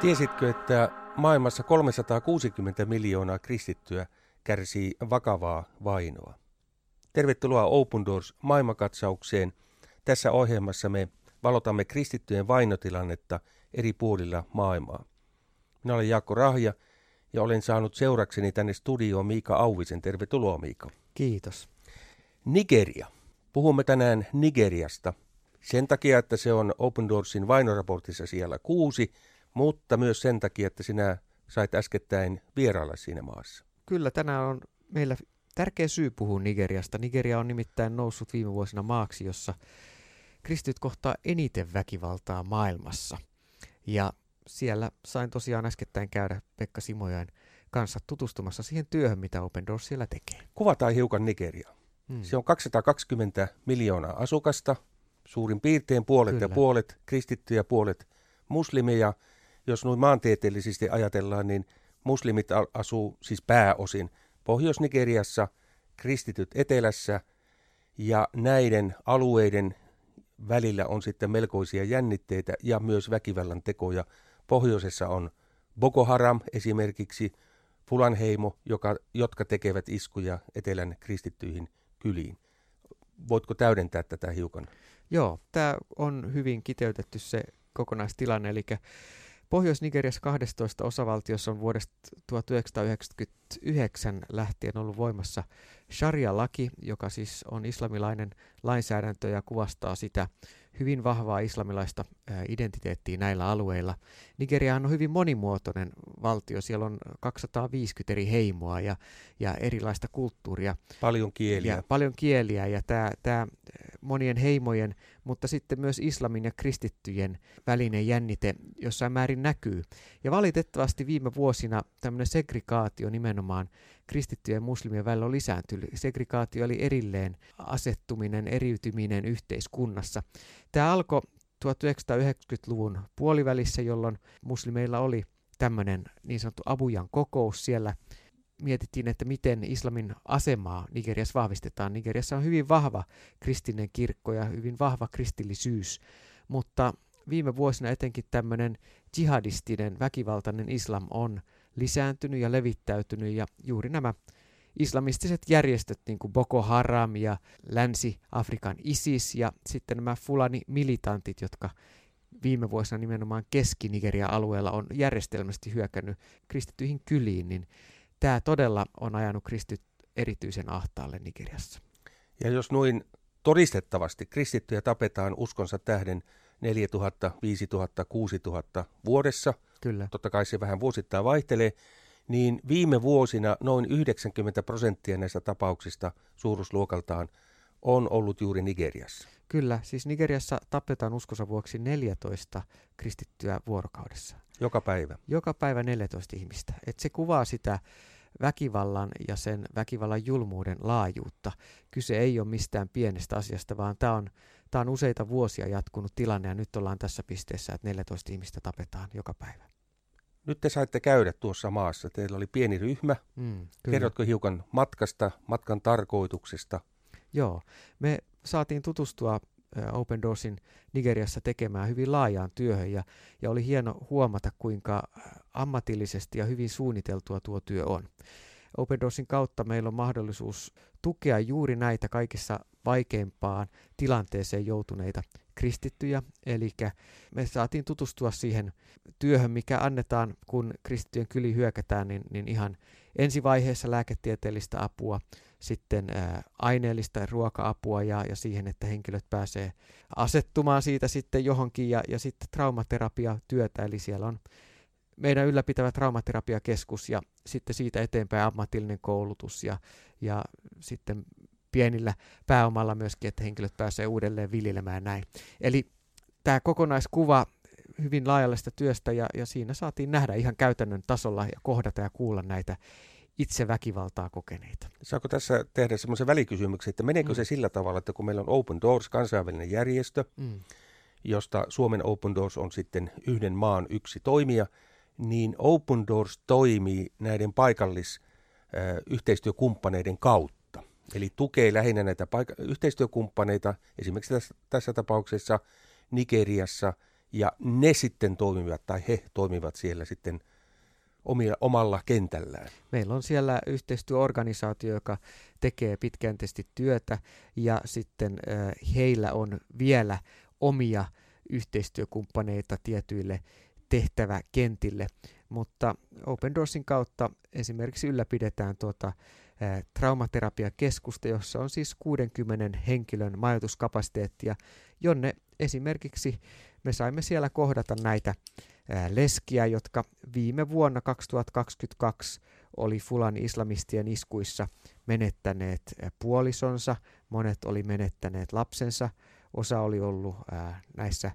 Tiesitkö, että maailmassa 360 miljoonaa kristittyä kärsii vakavaa vainoa? Tervetuloa Open Doors maailmakatsaukseen. Tässä ohjelmassa me valotamme kristittyjen vainotilannetta eri puolilla maailmaa. Minä olen Jaakko Rahja ja olen saanut seurakseni tänne studioon Miika Auvisen. Tervetuloa Miika. Kiitos. Nigeria. Puhumme tänään Nigeriasta. Sen takia, että se on Open Doorsin vainoraportissa siellä kuusi – mutta myös sen takia, että sinä sait äskettäin vierailla siinä maassa. Kyllä, tänään on meillä tärkeä syy puhua Nigeriasta. Nigeria on nimittäin noussut viime vuosina maaksi, jossa kristityt kohtaa eniten väkivaltaa maailmassa. Ja siellä sain tosiaan äskettäin käydä Pekka Simojain kanssa tutustumassa siihen työhön, mitä Open Doors siellä tekee. Kuvataan hiukan Nigeria. Hmm. Se on 220 miljoonaa asukasta, suurin piirtein puolet Kyllä. ja puolet kristittyjä, puolet muslimeja – jos noin maantieteellisesti ajatellaan, niin muslimit asuu siis pääosin Pohjois-Nigeriassa, kristityt etelässä ja näiden alueiden välillä on sitten melkoisia jännitteitä ja myös väkivallan tekoja. Pohjoisessa on Boko Haram esimerkiksi, Fulanheimo, joka, jotka tekevät iskuja etelän kristittyihin kyliin. Voitko täydentää tätä hiukan? Joo, tämä on hyvin kiteytetty se kokonaistilanne, eli Pohjois-Nigeriassa 12 osavaltiossa on vuodesta 1999 lähtien ollut voimassa sharia-laki, joka siis on islamilainen lainsäädäntö ja kuvastaa sitä hyvin vahvaa islamilaista identiteettiä näillä alueilla. Nigeria on hyvin monimuotoinen valtio. Siellä on 250 eri heimoa ja, ja erilaista kulttuuria. Paljon kieliä. Ja paljon kieliä ja tämä monien heimojen, mutta sitten myös islamin ja kristittyjen välinen jännite jossain määrin näkyy. Ja valitettavasti viime vuosina tämmöinen segregaatio nimenomaan kristittyjen ja muslimien välillä on lisääntynyt. Segregaatio oli erilleen asettuminen, eriytyminen yhteiskunnassa. Tämä alkoi 1990-luvun puolivälissä, jolloin muslimeilla oli tämmöinen niin sanottu Abujan kokous siellä mietittiin, että miten islamin asemaa Nigeriassa vahvistetaan. Nigeriassa on hyvin vahva kristillinen kirkko ja hyvin vahva kristillisyys, mutta viime vuosina etenkin tämmöinen jihadistinen, väkivaltainen islam on lisääntynyt ja levittäytynyt ja juuri nämä islamistiset järjestöt, niin kuin Boko Haram ja Länsi-Afrikan ISIS ja sitten nämä Fulani-militantit, jotka viime vuosina nimenomaan Keski-Nigeria-alueella on järjestelmästi hyökännyt kristittyihin kyliin, niin tämä todella on ajanut kristit erityisen ahtaalle Nigeriassa. Ja jos noin todistettavasti kristittyjä tapetaan uskonsa tähden 4000, 5000, 6000 vuodessa, Kyllä. totta kai se vähän vuosittain vaihtelee, niin viime vuosina noin 90 prosenttia näistä tapauksista suuruusluokaltaan on ollut juuri Nigeriassa. Kyllä, siis Nigeriassa tapetaan uskonsa vuoksi 14 kristittyä vuorokaudessa. Joka päivä? Joka päivä 14 ihmistä. Et se kuvaa sitä väkivallan ja sen väkivallan julmuuden laajuutta. Kyse ei ole mistään pienestä asiasta, vaan tämä on, on useita vuosia jatkunut tilanne ja nyt ollaan tässä pisteessä, että 14 ihmistä tapetaan joka päivä. Nyt te saitte käydä tuossa maassa. Teillä oli pieni ryhmä. Mm, Kerrotko hiukan matkasta, matkan tarkoituksesta? Joo, me saatiin tutustua Open Doorsin Nigeriassa tekemään hyvin laajaan työhön ja, ja oli hieno huomata, kuinka ammatillisesti ja hyvin suunniteltua tuo työ on. Open Doorsin kautta meillä on mahdollisuus tukea juuri näitä kaikissa vaikeimpaan tilanteeseen joutuneita kristittyjä, eli me saatiin tutustua siihen työhön, mikä annetaan, kun kristittyjen kyli hyökätään, niin, niin ihan ensivaiheessa lääketieteellistä apua, sitten ää, aineellista ruoka-apua ja, ja siihen, että henkilöt pääsee asettumaan siitä sitten johonkin ja, ja sitten traumaterapia työtä, eli siellä on meidän ylläpitävä traumaterapiakeskus ja sitten siitä eteenpäin ammatillinen koulutus ja, ja sitten pienillä pääomalla myöskin, että henkilöt pääsee uudelleen viljelemään näin. Eli tämä kokonaiskuva hyvin laajallista työstä ja, ja siinä saatiin nähdä ihan käytännön tasolla ja kohdata ja kuulla näitä itse väkivaltaa kokeneita. Saako tässä tehdä semmoisen välikysymyksen, että meneekö mm. se sillä tavalla, että kun meillä on Open Doors, kansainvälinen järjestö, mm. josta Suomen Open Doors on sitten yhden maan yksi toimija, niin Open Doors toimii näiden paikallis yhteistyökumppaneiden kautta. Eli tukee lähinnä näitä paik- yhteistyökumppaneita, esimerkiksi tässä, tässä tapauksessa Nigeriassa ja ne sitten toimivat, tai he toimivat siellä sitten omia, omalla kentällään. Meillä on siellä yhteistyöorganisaatio, joka tekee pitkäjänteisesti työtä, ja sitten äh, heillä on vielä omia yhteistyökumppaneita tietyille tehtäväkentille, mutta Open Doorsin kautta esimerkiksi ylläpidetään tuota traumaterapiakeskusta, jossa on siis 60 henkilön majoituskapasiteettia, jonne esimerkiksi me saimme siellä kohdata näitä leskiä, jotka viime vuonna 2022 oli Fulan islamistien iskuissa menettäneet puolisonsa, monet oli menettäneet lapsensa, osa oli ollut näissä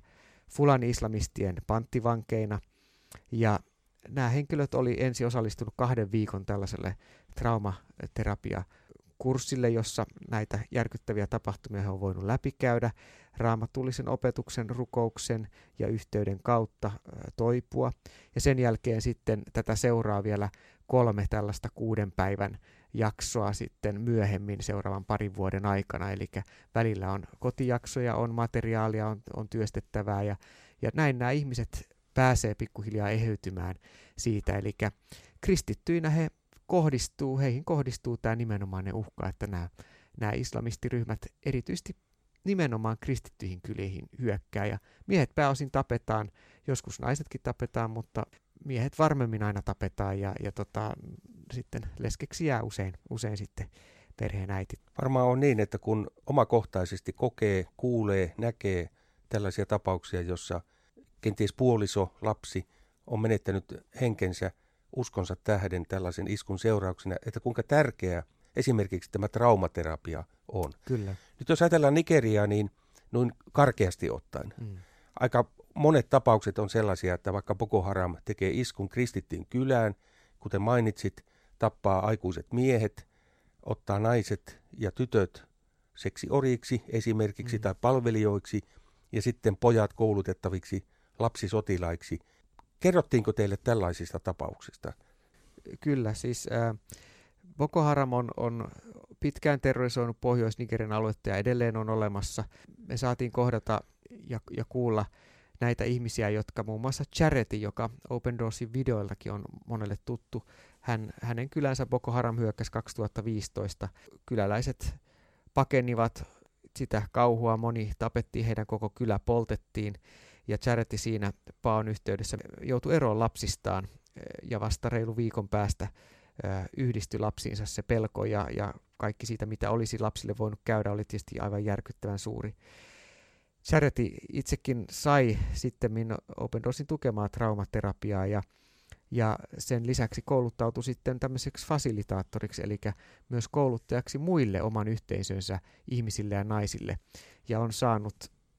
Fulan islamistien panttivankeina ja nämä henkilöt oli ensin osallistunut kahden viikon tällaiselle traumaterapia kurssille, jossa näitä järkyttäviä tapahtumia he on voinut läpikäydä raamatullisen opetuksen, rukouksen ja yhteyden kautta toipua. Ja sen jälkeen sitten tätä seuraa vielä kolme tällaista kuuden päivän jaksoa sitten myöhemmin seuraavan parin vuoden aikana. Eli välillä on kotijaksoja, on materiaalia, on, on työstettävää ja, ja näin nämä ihmiset pääsee pikkuhiljaa eheytymään siitä. Eli kristittyinä he kohdistuu, heihin kohdistuu tämä nimenomainen uhka, että nämä, nämä islamistiryhmät erityisesti nimenomaan kristittyihin kyliin hyökkää ja miehet pääosin tapetaan, joskus naisetkin tapetaan, mutta miehet varmemmin aina tapetaan ja, ja tota, sitten leskeksi jää usein, usein sitten perheen äiti. Varmaan on niin, että kun omakohtaisesti kokee, kuulee, näkee tällaisia tapauksia, jossa kenties puoliso, lapsi on menettänyt henkensä uskonsa tähden tällaisen iskun seurauksena, että kuinka tärkeää esimerkiksi tämä traumaterapia on. Kyllä. Nyt jos ajatellaan Nigeriaa, niin noin karkeasti ottaen. Mm. Aika monet tapaukset on sellaisia, että vaikka Boko Haram tekee iskun kristittiin kylään, kuten mainitsit, tappaa aikuiset miehet, ottaa naiset ja tytöt seksioriksi esimerkiksi mm. tai palvelijoiksi ja sitten pojat koulutettaviksi lapsisotilaiksi. Kerrottiinko teille tällaisista tapauksista? Kyllä, siis äh, Boko Haram on, on pitkään terrorisoinut Pohjois-Nigerin aluetta ja edelleen on olemassa. Me saatiin kohdata ja, ja kuulla näitä ihmisiä, jotka muun muassa Charity, joka Open Doorsin videoillakin on monelle tuttu, hän, hänen kylänsä Boko Haram hyökkäsi 2015. Kyläläiset pakenivat sitä kauhua, moni tapettiin, heidän koko kylä poltettiin ja Charity siinä paon yhteydessä joutui eroon lapsistaan ja vasta reilu viikon päästä yhdistyi lapsiinsa se pelko ja, ja kaikki siitä, mitä olisi lapsille voinut käydä, oli tietysti aivan järkyttävän suuri. Charity itsekin sai sitten Open Doorsin tukemaa traumaterapiaa ja, ja sen lisäksi kouluttautui sitten tämmöiseksi fasilitaattoriksi, eli myös kouluttajaksi muille oman yhteisönsä ihmisille ja naisille, ja on saanut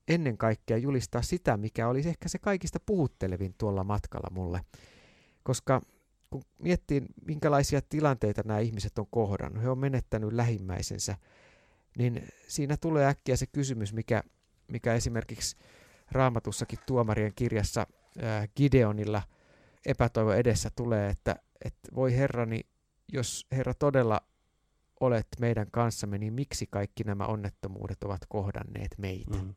ennen kaikkea julistaa sitä, mikä olisi ehkä se kaikista puhuttelevin tuolla matkalla mulle. Koska kun miettii, minkälaisia tilanteita nämä ihmiset on kohdannut, he on menettänyt lähimmäisensä, niin siinä tulee äkkiä se kysymys, mikä, mikä esimerkiksi raamatussakin tuomarien kirjassa ää, Gideonilla epätoivo edessä tulee, että, että voi Herrani, jos Herra todella olet meidän kanssamme, niin miksi kaikki nämä onnettomuudet ovat kohdanneet meitä? Mm.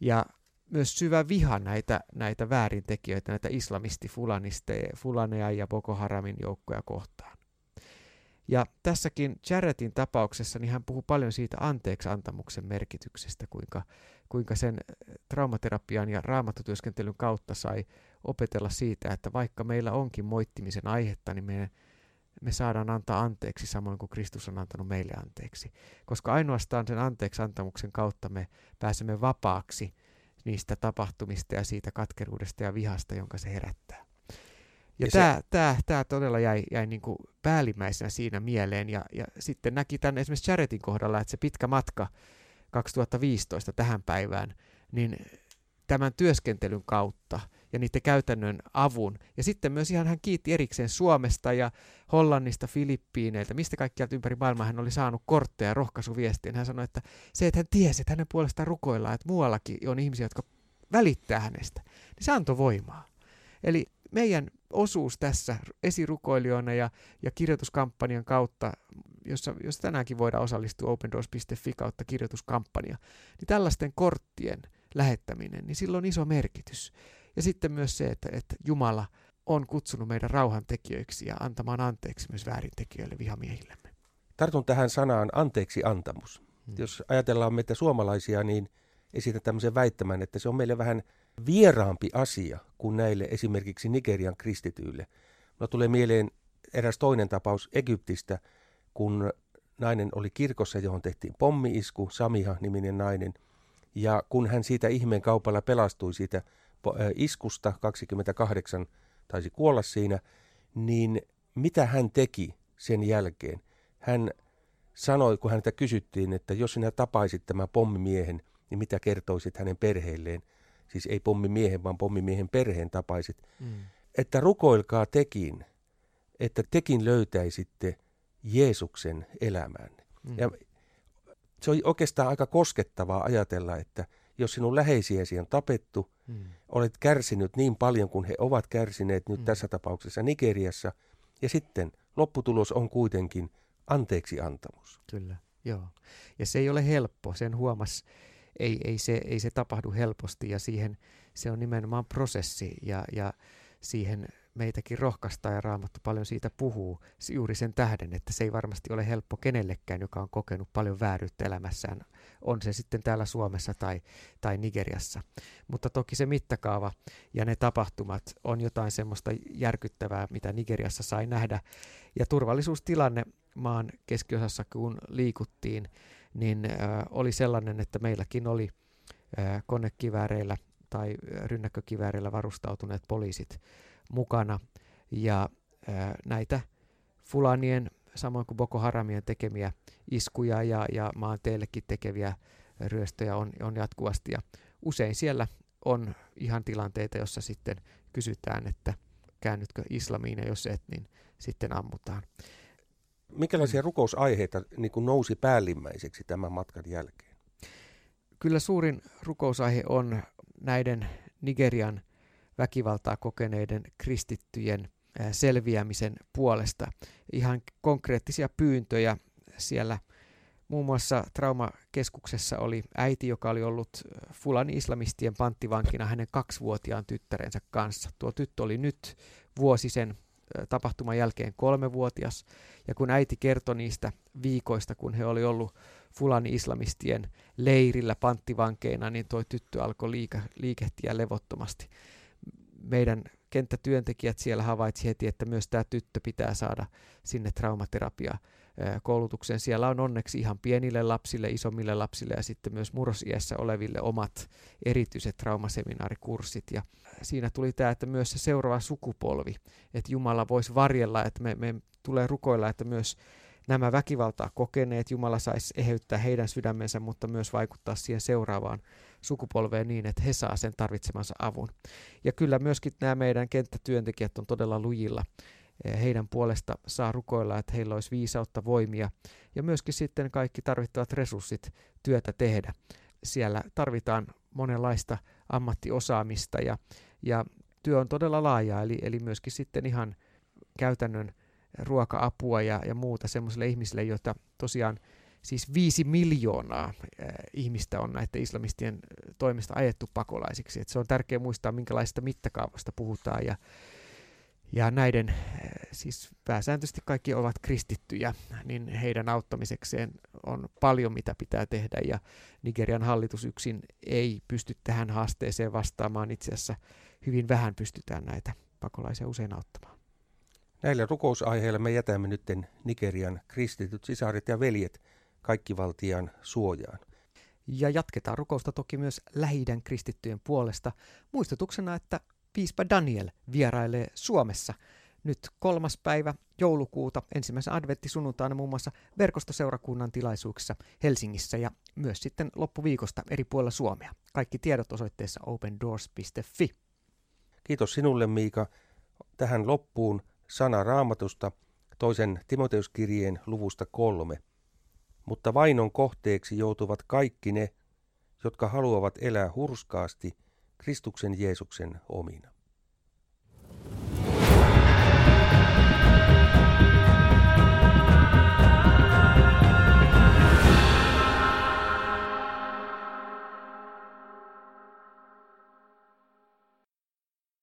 Ja myös syvä viha näitä, näitä väärintekijöitä, näitä islamisti-fulaneja ja Boko Haramin joukkoja kohtaan. Ja tässäkin Jaretin tapauksessa niin hän puhuu paljon siitä anteeksi antamuksen merkityksestä, kuinka, kuinka sen traumaterapian ja raamattotyöskentelyn kautta sai opetella siitä, että vaikka meillä onkin moittimisen aihetta, niin me, me saadaan antaa anteeksi samoin kuin Kristus on antanut meille anteeksi. Koska ainoastaan sen anteeksi antamuksen kautta me pääsemme vapaaksi niistä tapahtumista ja siitä katkeruudesta ja vihasta, jonka se herättää. Ja, ja tämä, se... tämä, tämä todella jäi, jäi niin kuin päällimmäisenä siinä mieleen. Ja, ja sitten näki tämän esimerkiksi Charetin kohdalla, että se pitkä matka 2015 tähän päivään, niin tämän työskentelyn kautta ja niiden käytännön avun. Ja sitten myös ihan hän kiitti erikseen Suomesta ja Hollannista, Filippiineiltä, mistä kaikkialta ympäri maailmaa hän oli saanut kortteja ja rohkaisuviestiä. Hän sanoi, että se, että hän tiesi, että hänen puolestaan rukoillaan, että muuallakin on ihmisiä, jotka välittää hänestä, niin se antoi voimaa. Eli meidän osuus tässä esirukoilijoina ja, ja kirjoituskampanjan kautta, jossa, jos tänäänkin voidaan osallistua opendoors.fi kautta kirjoituskampanja, niin tällaisten korttien lähettäminen, niin sillä on iso merkitys. Ja sitten myös se, että, että Jumala on kutsunut meidän rauhantekijöiksi ja antamaan anteeksi myös väärintekijöille vihamiehillemme. Tartun tähän sanaan anteeksi antamus. Hmm. Jos ajatellaan meitä suomalaisia, niin esitän tämmöisen väittämän, että se on meille vähän vieraampi asia kuin näille esimerkiksi Nigerian kristityille. No tulee mieleen eräs toinen tapaus Egyptistä, kun nainen oli kirkossa, johon tehtiin pommiisku, Samiha-niminen nainen. Ja kun hän siitä ihmeen kaupalla pelastui siitä iskusta, 28 taisi kuolla siinä, niin mitä hän teki sen jälkeen? Hän sanoi, kun häntä kysyttiin, että jos sinä tapaisit tämän pommimiehen, niin mitä kertoisit hänen perheelleen? Siis ei pommimiehen, vaan pommimiehen perheen tapaisit. Mm. Että rukoilkaa tekin, että tekin löytäisitte Jeesuksen elämään. Mm. Ja se on oikeastaan aika koskettavaa ajatella, että jos sinun läheisiäsi on tapettu, mm. olet kärsinyt niin paljon kuin he ovat kärsineet nyt mm. tässä tapauksessa Nigeriassa, ja sitten lopputulos on kuitenkin anteeksi antamus. Kyllä, joo. Ja se ei ole helppo, sen huomas, ei, ei, se, ei se tapahdu helposti, ja siihen se on nimenomaan prosessi, ja, ja siihen meitäkin rohkaistaa ja Raamattu paljon siitä puhuu juuri sen tähden, että se ei varmasti ole helppo kenellekään, joka on kokenut paljon vääryyttä elämässään, on se sitten täällä Suomessa tai, tai Nigeriassa. Mutta toki se mittakaava ja ne tapahtumat on jotain semmoista järkyttävää, mitä Nigeriassa sai nähdä. Ja turvallisuustilanne maan keskiosassa, kun liikuttiin, niin äh, oli sellainen, että meilläkin oli äh, konekivääreillä tai rynnäkkökivääreillä varustautuneet poliisit mukana. Ja näitä Fulanien, samoin kuin Boko Haramien tekemiä iskuja ja, ja maanteellekin tekeviä ryöstöjä on, on jatkuvasti. Ja usein siellä on ihan tilanteita, jossa sitten kysytään, että käännytkö islamiin ja jos et, niin sitten ammutaan. Minkälaisia rukousaiheita niin kuin nousi päällimmäiseksi tämän matkan jälkeen? Kyllä suurin rukousaihe on näiden Nigerian väkivaltaa kokeneiden kristittyjen selviämisen puolesta. Ihan konkreettisia pyyntöjä siellä Muun muassa traumakeskuksessa oli äiti, joka oli ollut Fulani-islamistien panttivankina hänen kaksivuotiaan tyttärensä kanssa. Tuo tyttö oli nyt vuosi sen tapahtuman jälkeen kolmevuotias, ja kun äiti kertoi niistä viikoista, kun he oli ollut Fulani-islamistien leirillä panttivankeina, niin tuo tyttö alkoi liike- liikehtiä levottomasti. Meidän kenttätyöntekijät siellä havaitsi heti, että myös tämä tyttö pitää saada sinne traumaterapia koulutukseen. Siellä on onneksi ihan pienille lapsille, isommille lapsille ja sitten myös murrosiässä oleville omat erityiset traumaseminaarikurssit. Ja siinä tuli tämä, että myös se seuraava sukupolvi, että Jumala voisi varjella, että me, me tulee rukoilla, että myös nämä väkivaltaa kokeneet, Jumala saisi eheyttää heidän sydämensä, mutta myös vaikuttaa siihen seuraavaan sukupolveen niin, että he saa sen tarvitsemansa avun. Ja kyllä myöskin nämä meidän kenttätyöntekijät on todella lujilla. Eh, heidän puolesta saa rukoilla, että heillä olisi viisautta, voimia ja myöskin sitten kaikki tarvittavat resurssit työtä tehdä. Siellä tarvitaan monenlaista ammattiosaamista ja, ja työ on todella laajaa, eli, eli myöskin sitten ihan käytännön ruoka-apua ja, ja muuta semmoisille ihmisille, joita tosiaan siis viisi miljoonaa äh, ihmistä on näiden islamistien toimesta ajettu pakolaisiksi. Et se on tärkeää muistaa, minkälaista mittakaavasta puhutaan. Ja, ja näiden, äh, siis pääsääntöisesti kaikki ovat kristittyjä, niin heidän auttamisekseen on paljon, mitä pitää tehdä. Ja Nigerian hallitus yksin ei pysty tähän haasteeseen vastaamaan. Itse asiassa hyvin vähän pystytään näitä pakolaisia usein auttamaan. Näillä rukousaiheilla me jätämme nyt Nigerian kristityt sisaret ja veljet kaikkivaltian suojaan. Ja jatketaan rukousta toki myös lähi kristittyjen puolesta. Muistutuksena, että piispa Daniel vierailee Suomessa nyt kolmas päivä joulukuuta ensimmäisen adventtisunnuntaina muun muassa verkostoseurakunnan tilaisuuksissa Helsingissä ja myös sitten loppuviikosta eri puolilla Suomea. Kaikki tiedot osoitteessa opendoors.fi. Kiitos sinulle Miika. Tähän loppuun sana raamatusta toisen Timoteuskirjeen luvusta kolme. Mutta vainon kohteeksi joutuvat kaikki ne, jotka haluavat elää hurskaasti Kristuksen Jeesuksen omina.